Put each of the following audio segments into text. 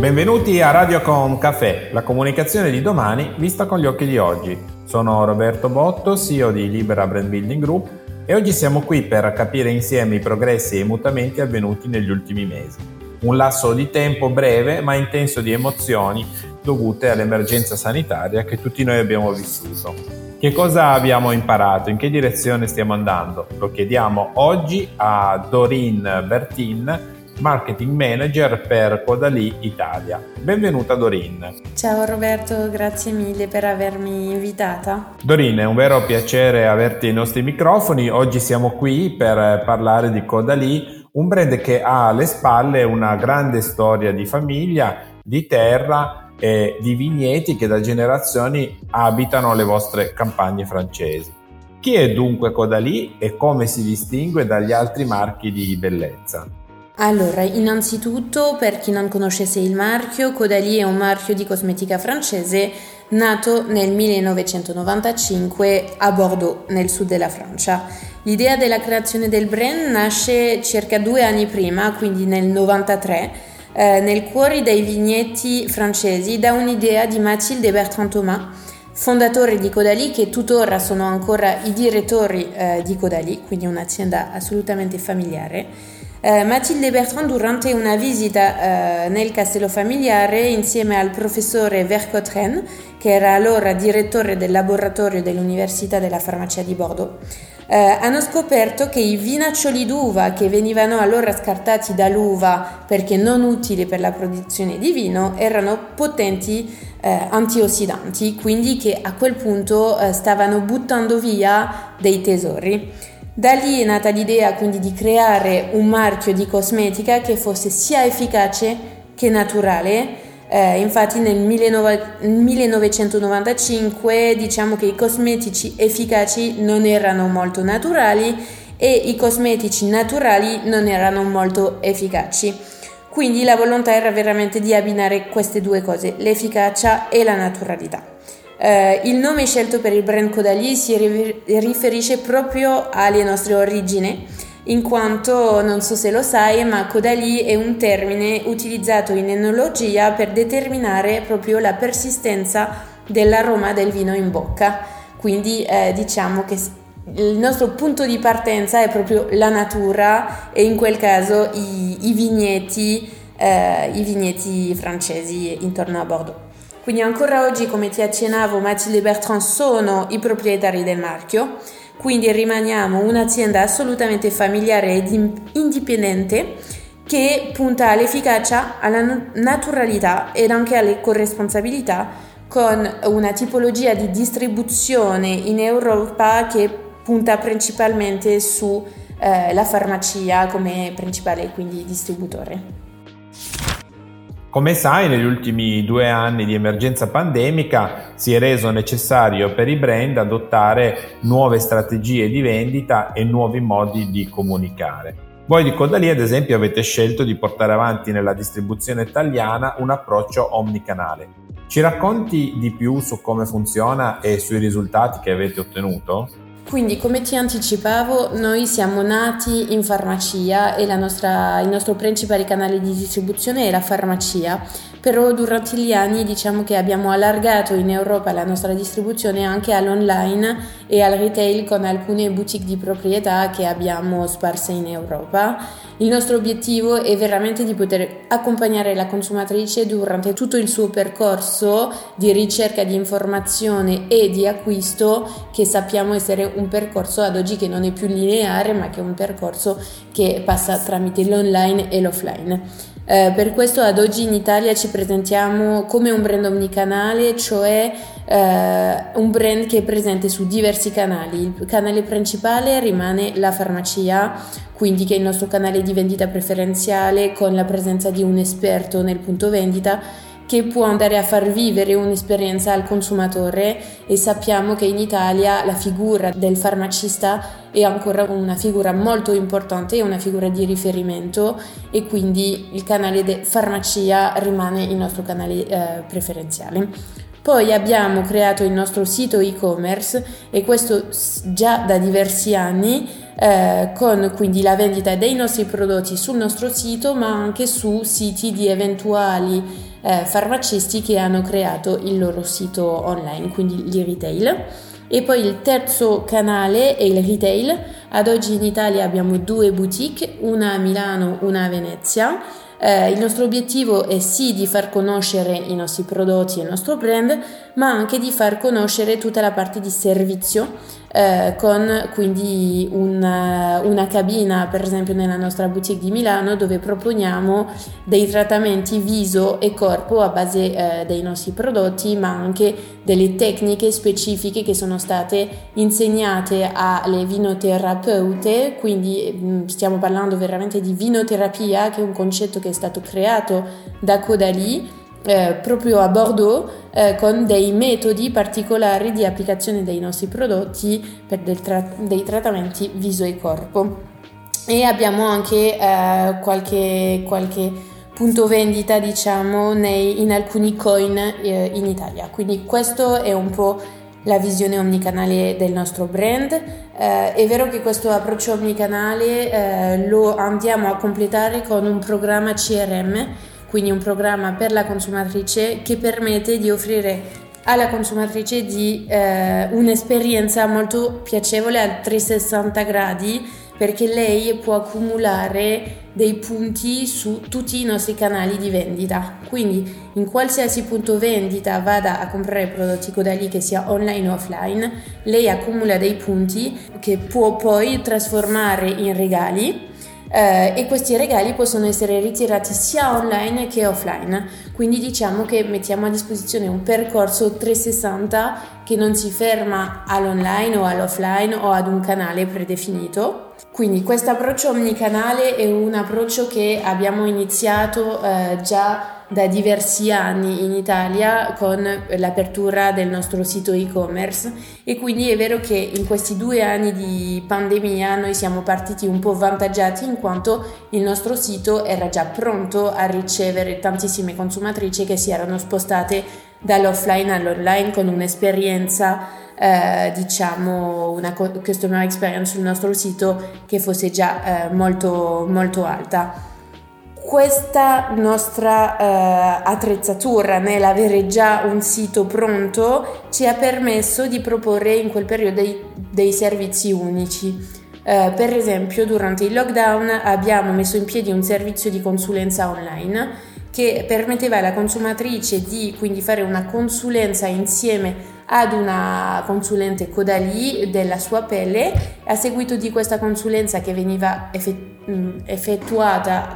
Benvenuti a Radiocom Café, la comunicazione di domani vista con gli occhi di oggi. Sono Roberto Botto, CEO di Libera Brand Building Group e oggi siamo qui per capire insieme i progressi e i mutamenti avvenuti negli ultimi mesi. Un lasso di tempo breve ma intenso di emozioni dovute all'emergenza sanitaria che tutti noi abbiamo vissuto. Che cosa abbiamo imparato? In che direzione stiamo andando? Lo chiediamo oggi a Dorin Bertin, Marketing Manager per Codalì Italia. Benvenuta Dorin. Ciao Roberto, grazie mille per avermi invitata. Dorin, è un vero piacere averti ai nostri microfoni. Oggi siamo qui per parlare di Codalì, un brand che ha alle spalle una grande storia di famiglia, di terra e di vigneti che da generazioni abitano le vostre campagne francesi. Chi è dunque Codalì e come si distingue dagli altri marchi di bellezza? Allora, innanzitutto, per chi non conoscesse il marchio, Caudalie è un marchio di cosmetica francese nato nel 1995 a Bordeaux, nel sud della Francia. L'idea della creazione del brand nasce circa due anni prima, quindi nel 93, eh, nel cuore dei vigneti francesi, da un'idea di Mathilde Bertrand Thomas, fondatore di Caudalie, che tuttora sono ancora i direttori eh, di Caudalie, quindi un'azienda assolutamente familiare. Eh, Mathilde Bertrand durante una visita eh, nel castello familiare insieme al professore Vercotren, che era allora direttore del laboratorio dell'Università della Farmacia di Bordeaux, eh, hanno scoperto che i vinaccioli d'uva che venivano allora scartati dall'uva perché non utili per la produzione di vino erano potenti eh, antiossidanti, quindi che a quel punto eh, stavano buttando via dei tesori. Da lì è nata l'idea quindi di creare un marchio di cosmetica che fosse sia efficace che naturale. Eh, infatti nel 1995 diciamo che i cosmetici efficaci non erano molto naturali e i cosmetici naturali non erano molto efficaci. Quindi la volontà era veramente di abbinare queste due cose, l'efficacia e la naturalità. Eh, il nome scelto per il brand Caudalie si riferisce proprio alle nostre origini, in quanto, non so se lo sai, ma Caudalie è un termine utilizzato in enologia per determinare proprio la persistenza dell'aroma del vino in bocca. Quindi eh, diciamo che il nostro punto di partenza è proprio la natura e in quel caso i, i vigneti, eh, i vigneti francesi intorno a Bordeaux. Quindi ancora oggi, come ti accennavo, Mathilde Bertrand sono i proprietari del marchio, quindi rimaniamo un'azienda assolutamente familiare ed indipendente che punta all'efficacia, alla naturalità ed anche alle corresponsabilità con una tipologia di distribuzione in Europa che punta principalmente sulla eh, farmacia come principale quindi distributore. Come sai, negli ultimi due anni di emergenza pandemica si è reso necessario per i brand adottare nuove strategie di vendita e nuovi modi di comunicare. Voi di Codalì, ad esempio, avete scelto di portare avanti nella distribuzione italiana un approccio omnicanale. Ci racconti di più su come funziona e sui risultati che avete ottenuto? Quindi, come ti anticipavo, noi siamo nati in farmacia e nostra, il nostro principale canale di distribuzione è la farmacia, però durante gli anni diciamo che abbiamo allargato in Europa la nostra distribuzione anche all'online e al retail con alcune boutique di proprietà che abbiamo sparse in Europa. Il nostro obiettivo è veramente di poter accompagnare la consumatrice durante tutto il suo percorso di ricerca di informazione e di acquisto che sappiamo essere un percorso ad oggi che non è più lineare ma che è un percorso che passa tramite l'online e l'offline. Eh, per questo ad oggi in Italia ci presentiamo come un brand omnicanale, cioè eh, un brand che è presente su diversi canali. Il canale principale rimane la farmacia, quindi che è il nostro canale di vendita preferenziale con la presenza di un esperto nel punto vendita che può andare a far vivere un'esperienza al consumatore e sappiamo che in Italia la figura del farmacista è ancora una figura molto importante, è una figura di riferimento e quindi il canale di farmacia rimane il nostro canale eh, preferenziale. Poi abbiamo creato il nostro sito e-commerce e questo già da diversi anni eh, con quindi la vendita dei nostri prodotti sul nostro sito ma anche su siti di eventuali eh, farmacisti che hanno creato il loro sito online, quindi il retail. E poi il terzo canale è il retail. Ad oggi in Italia abbiamo due boutique, una a Milano, una a Venezia. Eh, il nostro obiettivo è sì di far conoscere i nostri prodotti e il nostro brand, ma anche di far conoscere tutta la parte di servizio eh, con quindi una, una, cabina per esempio nella nostra boutique di Milano dove proponiamo dei trattamenti viso e corpo a base eh, dei nostri prodotti ma anche delle tecniche specifiche che sono state insegnate alle vinoterapeute quindi mh, mm, stiamo parlando veramente di vinoterapia che è un concetto che è stato creato da Codali eh, proprio a Bordeaux eh, con dei metodi particolari di applicazione dei nostri prodotti per tra- dei trattamenti viso e corpo. E abbiamo anche eh, qualche, qualche, punto vendita, diciamo, nei, in alcuni coin eh, in Italia. Quindi questo è un po' la visione omnicanale del nostro brand. Eh, è vero che questo approccio omnicanale eh, lo andiamo a completare con un programma CRM quindi un programma per la consumatrice che permette di offrire alla consumatrice di eh, un'esperienza molto piacevole a 360 gradi perché lei può accumulare dei punti su tutti i nostri canali di vendita. Quindi in qualsiasi punto vendita vada a comprare prodotti Codali che sia online o offline, lei accumula dei punti che può poi trasformare in regali eh, e questi regali possono essere ritirati sia online che offline. Quindi diciamo che mettiamo a disposizione un percorso 360 che non si ferma all'online o all'offline o ad un canale predefinito. Quindi questo approccio omnicanale è un approccio che abbiamo iniziato eh, già da diversi anni in Italia con l'apertura del nostro sito e-commerce e quindi è vero che in questi due anni di pandemia noi siamo partiti un po' vantaggiati in quanto il nostro sito era già pronto a ricevere tantissime consumatrici che si erano spostate dall'offline all'online con un'esperienza eh, diciamo una customer experience sul nostro sito che fosse già eh, molto molto alta questa nostra eh, attrezzatura nell'avere già un sito pronto ci ha permesso di proporre in quel periodo dei, dei servizi unici. Eh, per esempio, durante il lockdown abbiamo messo in piedi un servizio di consulenza online che permetteva alla consumatrice di quindi fare una consulenza insieme ad una consulente Codali della sua pelle. A seguito di questa consulenza che veniva effettuata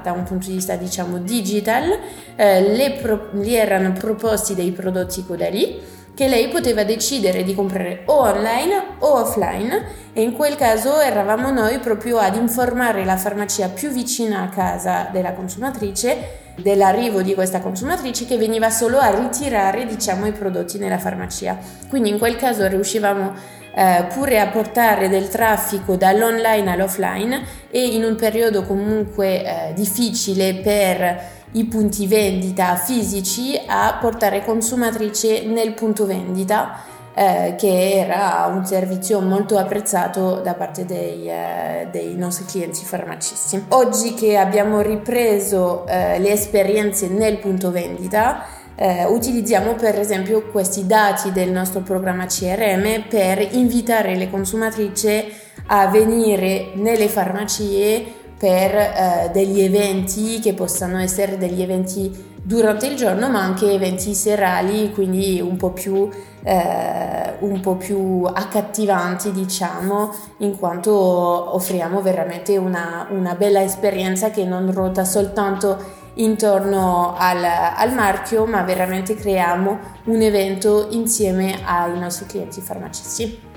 da un punto di vista diciamo digital, eh, pro- gli erano proposti dei prodotti Codali che lei poteva decidere di comprare o online o offline e in quel caso eravamo noi proprio ad informare la farmacia più vicina a casa della consumatrice dell'arrivo di questa consumatrice che veniva solo a ritirare diciamo i prodotti nella farmacia. Quindi in quel caso riuscivamo eh, pure a portare del traffico dall'online all'offline e in un periodo comunque eh, difficile per i punti vendita fisici a portare consumatrice nel punto vendita eh, che era un servizio molto apprezzato da parte dei, eh, dei nostri clienti farmacisti. Oggi che abbiamo ripreso eh, le esperienze nel punto vendita, eh, utilizziamo per esempio questi dati del nostro programma CRM per invitare le consumatrici a venire nelle farmacie per eh, degli eventi che possano essere degli eventi durante il giorno ma anche eventi serali quindi un po' più, eh, un po più accattivanti diciamo in quanto offriamo veramente una, una bella esperienza che non ruota soltanto intorno al, al, marchio, ma veramente creiamo un evento insieme ai nostri clienti farmacisti.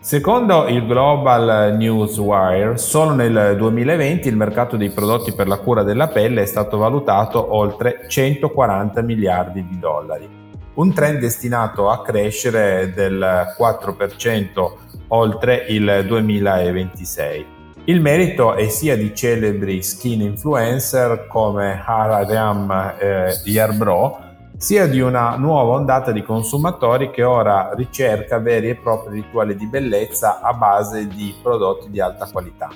Secondo il Global Newswire, solo nel 2020 il mercato dei prodotti per la cura della pelle è stato valutato oltre 140 miliardi di dollari, un trend destinato a crescere del 4% oltre il 2026. Il merito è sia di celebri skin influencer come Haradam eh, Yarbro, sia di una nuova ondata di consumatori che ora ricerca veri e propri rituali di bellezza a base di prodotti di alta qualità.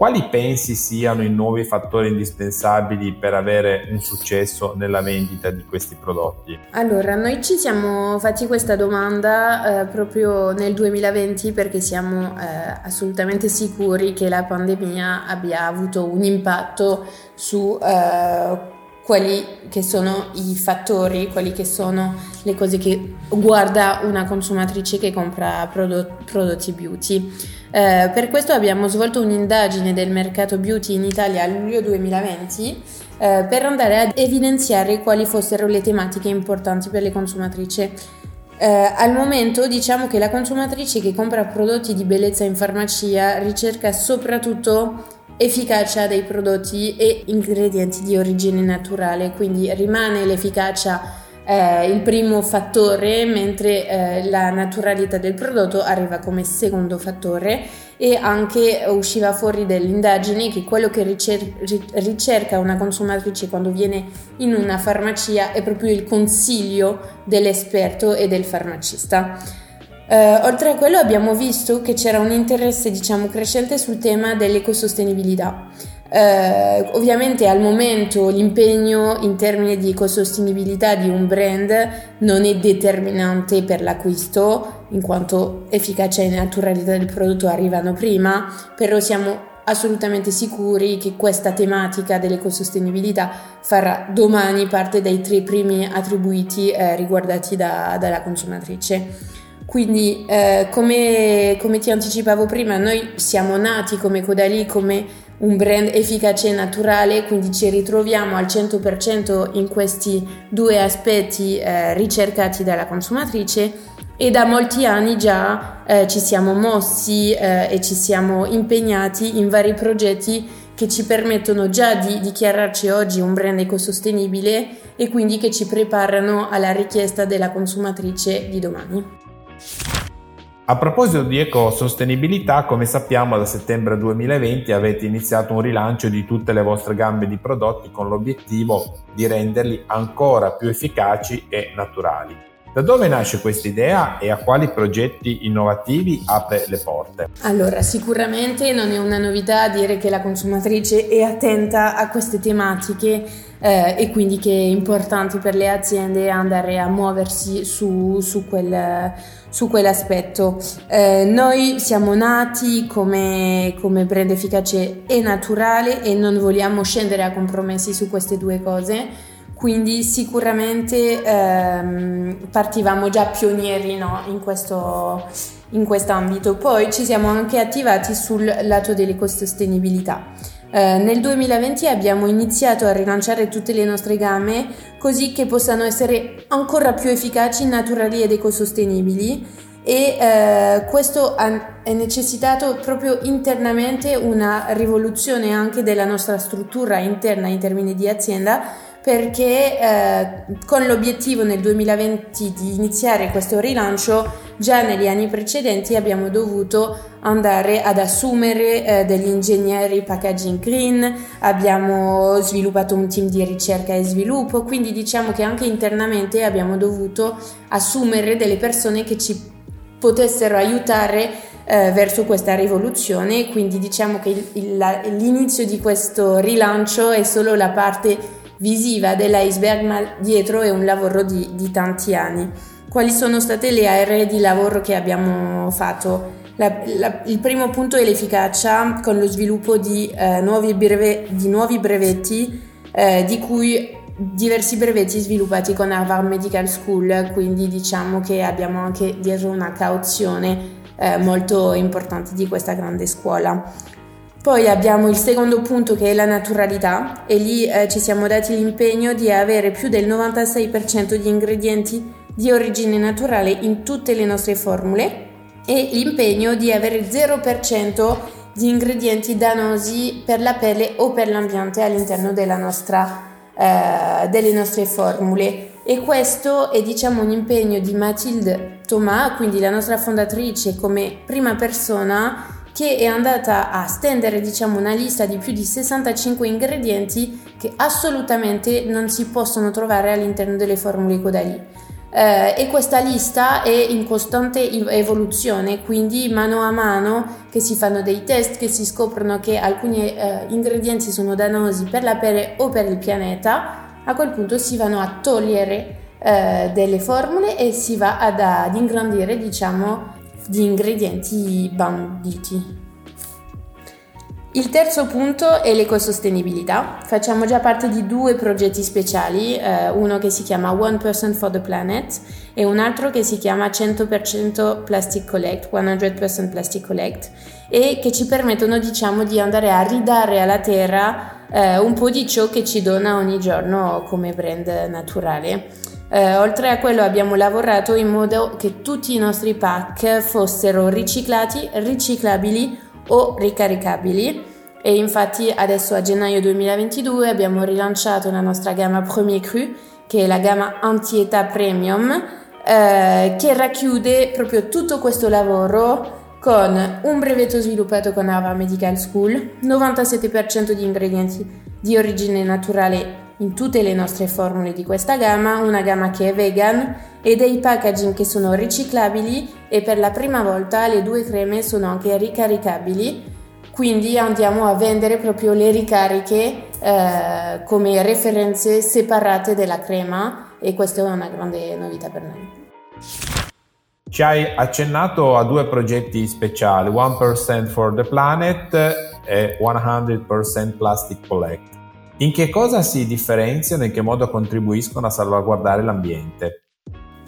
Quali pensi siano i nuovi fattori indispensabili per avere un successo nella vendita di questi prodotti? Allora, noi ci siamo fatti questa domanda eh, proprio nel 2020 perché siamo eh, assolutamente sicuri che la pandemia abbia avuto un impatto su eh, quelli che sono i fattori, quelli che sono le cose che guarda una consumatrice che compra prodotti, prodotti beauty. Eh, per questo abbiamo svolto un'indagine del mercato beauty in Italia a luglio 2020 eh, per andare ad evidenziare quali fossero le tematiche importanti per le consumatrici. Eh, al momento diciamo che la consumatrice che compra prodotti di bellezza in farmacia ricerca soprattutto efficacia dei prodotti e ingredienti di origine naturale, quindi rimane l'efficacia eh, il primo fattore, mentre eh, la naturalità del prodotto arriva come secondo fattore e anche usciva fuori dall'indagine che quello che ricer- ricerca una consumatrice quando viene in una farmacia è proprio il consiglio dell'esperto e del farmacista. Uh, oltre a quello abbiamo visto che c'era un interesse diciamo, crescente sul tema dell'ecosostenibilità. Uh, ovviamente al momento l'impegno in termini di ecosostenibilità di un brand non è determinante per l'acquisto, in quanto efficacia e naturalità del prodotto arrivano prima, però siamo assolutamente sicuri che questa tematica dell'ecosostenibilità farà domani parte dei tre primi attribuiti eh, riguardati da, dalla consumatrice. Quindi, eh, come, come, ti anticipavo prima, noi siamo nati come Codali come un brand efficace e naturale, quindi ci ritroviamo al 100% in questi due aspetti eh, ricercati dalla consumatrice e da molti anni già eh, ci siamo mossi eh, e ci siamo impegnati in vari progetti che ci permettono già di dichiararci oggi un brand ecosostenibile e quindi che ci preparano alla richiesta della consumatrice di domani. A proposito di ecosostenibilità, come sappiamo da settembre 2020 avete iniziato un rilancio di tutte le vostre gambe di prodotti con l'obiettivo di renderli ancora più efficaci e naturali. Da dove nasce questa idea e a quali progetti innovativi apre le porte? Allora, sicuramente non è una novità dire che la consumatrice è attenta a queste tematiche eh, e quindi che è importante per le aziende andare a muoversi su, su, quel, su quell'aspetto. Eh, noi siamo nati come, come brand efficace e naturale e non vogliamo scendere a compromessi su queste due cose quindi sicuramente ehm, partivamo già pionieri no, in questo in ambito. Poi ci siamo anche attivati sul lato dell'ecosostenibilità. Eh, nel 2020 abbiamo iniziato a rilanciare tutte le nostre gamme così che possano essere ancora più efficaci, naturali ed ecosostenibili e eh, questo ha necessitato proprio internamente una rivoluzione anche della nostra struttura interna in termini di azienda perché eh, con l'obiettivo nel 2020 di iniziare questo rilancio già negli anni precedenti abbiamo dovuto andare ad assumere eh, degli ingegneri packaging green, abbiamo sviluppato un team di ricerca e sviluppo, quindi diciamo che anche internamente abbiamo dovuto assumere delle persone che ci potessero aiutare eh, verso questa rivoluzione, quindi diciamo che il, il, l'inizio di questo rilancio è solo la parte visiva dell'iceberg, ma dietro è un lavoro di, di tanti anni. Quali sono state le aree di lavoro che abbiamo fatto? La, la, il primo punto è l'efficacia con lo sviluppo di, eh, nuovi, breve, di nuovi, brevetti, eh, di cui diversi brevetti sviluppati con Harvard Medical School, quindi diciamo che abbiamo anche dietro una cauzione eh, molto importante di questa grande scuola. Poi abbiamo il secondo punto che è la naturalità e lì eh, ci siamo dati l'impegno di avere più del 96% di ingredienti di origine naturale in tutte le nostre formule e l'impegno di avere 0% di ingredienti dannosi per la pelle o per l'ambiente all'interno nostra, eh, delle nostre formule. E questo è diciamo un impegno di Mathilde Thomas, quindi la nostra fondatrice come prima persona che è andata a stendere diciamo, una lista di più di 65 ingredienti che assolutamente non si possono trovare all'interno delle formule Codali. eh, e questa lista è in costante evoluzione, quindi mano a mano che si fanno dei test, che si scoprono che alcuni eh, ingredienti sono dannosi per la pelle o per il pianeta, a quel punto si vanno a togliere eh, delle formule e si va ad, ad ingrandire, diciamo, gli ingredienti banditi. Il terzo punto è l'ecosostenibilità. Facciamo già parte di due progetti speciali, eh, uno che si chiama One Person for the Planet e un altro che si chiama 100% Plastic Collect, 100% Plastic Collect, e che ci permettono diciamo di andare a ridare alla Terra eh, un po' di ciò che ci dona ogni giorno come brand naturale. Eh, oltre a quello abbiamo lavorato in modo che tutti i nostri pack fossero riciclati, riciclabili o ricaricabili. E infatti adesso a gennaio 2022 abbiamo rilanciato la nostra gamma Premier Cru che è la gamma anti-età premium eh, che racchiude proprio tutto questo lavoro con un brevetto sviluppato con Harvard Medical School, 97% di ingredienti di origine naturale in tutte le nostre formule di questa gamma, una gamma che è vegan e dei packaging che sono riciclabili e per la prima volta le due creme sono anche ricaricabili, quindi andiamo a vendere proprio le ricariche eh, come referenze separate della crema e questa è una grande novità per noi. Ci hai accennato a due progetti speciali, 1% for the Planet e 100% Plastic Collect. In che cosa si differenziano e in che modo contribuiscono a salvaguardare l'ambiente?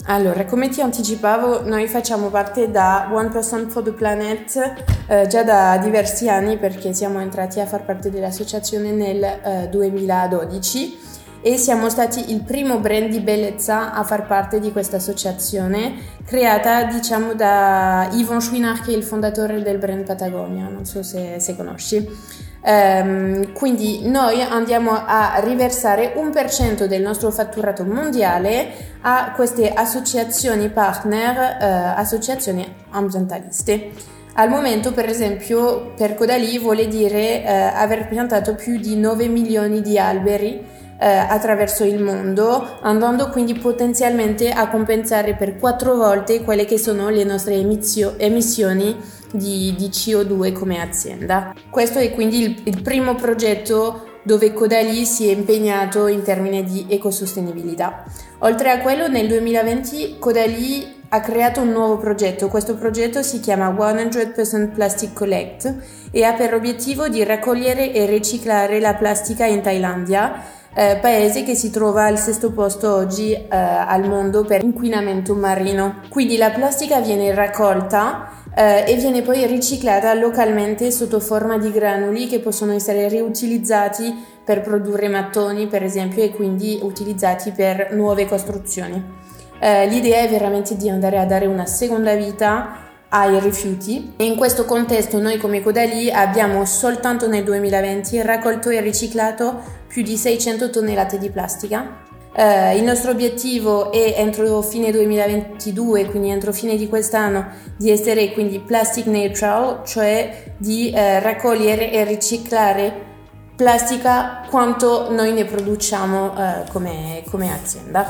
Allora, come ti anticipavo, noi facciamo parte da One Person for the Planet eh, già da diversi anni perché siamo entrati a far parte dell'associazione nel eh, 2012 e siamo stati il primo brand di bellezza a far parte di questa associazione creata diciamo da Yvon Chouinard che è il fondatore del brand Patagonia, non so se, se conosci. Um, quindi noi andiamo a riversare un per cento del nostro fatturato mondiale a queste associazioni partner, uh, associazioni ambientaliste. Al momento, per esempio, per Codali vuole dire uh, aver piantato più di 9 milioni di alberi eh, attraverso il mondo, andando quindi potenzialmente a compensare per quattro volte quelle che sono le nostre emissio- emissioni di, di, CO2 come azienda. Questo è quindi il, il primo progetto dove Codali si è impegnato in termini di ecosostenibilità. Oltre a quello, nel 2020 Codali ha creato un nuovo progetto. Questo progetto si chiama 100% Plastic Collect e ha per obiettivo di raccogliere e riciclare la plastica in Thailandia eh, paese che si trova al sesto posto oggi eh, al mondo per inquinamento marino. Quindi la plastica viene raccolta eh, e viene poi riciclata localmente sotto forma di granuli che possono essere riutilizzati per produrre mattoni, per esempio, e quindi utilizzati per nuove costruzioni. Eh, l'idea è veramente di andare a dare una seconda vita ai rifiuti e in questo contesto noi come Codali abbiamo soltanto nel 2020 raccolto e riciclato più di 600 tonnellate di plastica. Uh, il nostro obiettivo è entro fine 2022, quindi entro fine di quest'anno, di essere quindi plastic neutral, cioè di uh, raccogliere e riciclare plastica quanto noi ne produciamo uh, come, come azienda.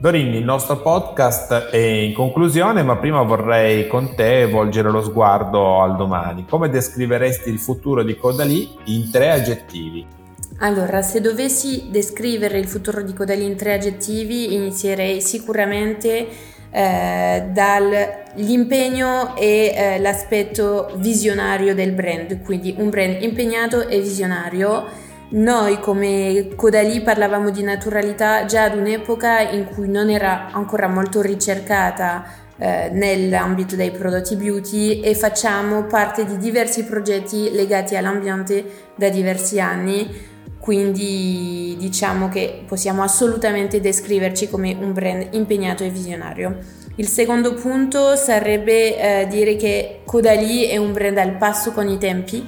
Dorini, il nostro podcast è in conclusione, ma prima vorrei con te volgere lo sguardo al domani. Come descriveresti il futuro di Codalì in tre aggettivi? Allora, se dovessi descrivere il futuro di Codalì in tre aggettivi, inizierei sicuramente eh, dall'impegno e eh, l'aspetto visionario del brand, quindi un brand impegnato e visionario noi come Codalì parlavamo di naturalità già ad un'epoca in cui non era ancora molto ricercata eh, nell'ambito dei prodotti beauty e facciamo parte di diversi progetti legati all'ambiente da diversi anni, quindi diciamo che possiamo assolutamente descriverci come un brand impegnato e visionario. Il secondo punto sarebbe eh, dire che Codalì è un brand al passo con i tempi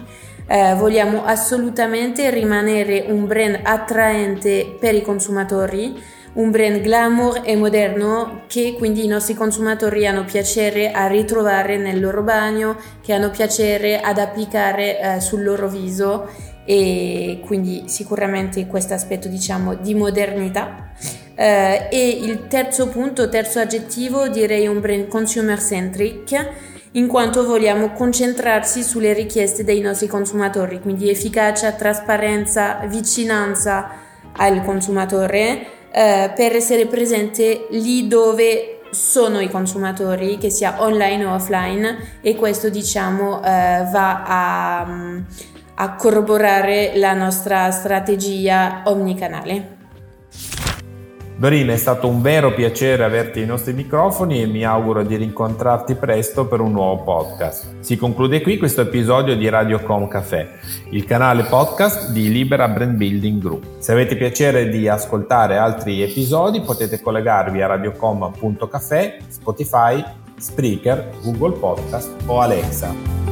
eh, vogliamo assolutamente rimanere un brand attraente per i consumatori, un brand glamour e moderno che quindi i nostri consumatori hanno piacere a ritrovare nel loro bagno, che hanno piacere ad applicare eh, sul loro viso e quindi sicuramente questo aspetto diciamo di modernità. Eh, e il terzo punto, terzo aggettivo, direi un brand consumer centric in quanto vogliamo concentrarsi sulle richieste dei nostri consumatori, quindi efficacia, trasparenza, vicinanza al consumatore eh, per essere presente lì dove sono i consumatori, che sia online o offline, e questo diciamo eh, va a, a corroborare la nostra strategia omnicanale. Dorina, è stato un vero piacere averti ai nostri microfoni e mi auguro di rincontrarti presto per un nuovo podcast. Si conclude qui questo episodio di Radiocom Café, il canale podcast di Libera Brand Building Group. Se avete piacere di ascoltare altri episodi potete collegarvi a radiocom.café, Spotify, Spreaker, Google Podcast o Alexa.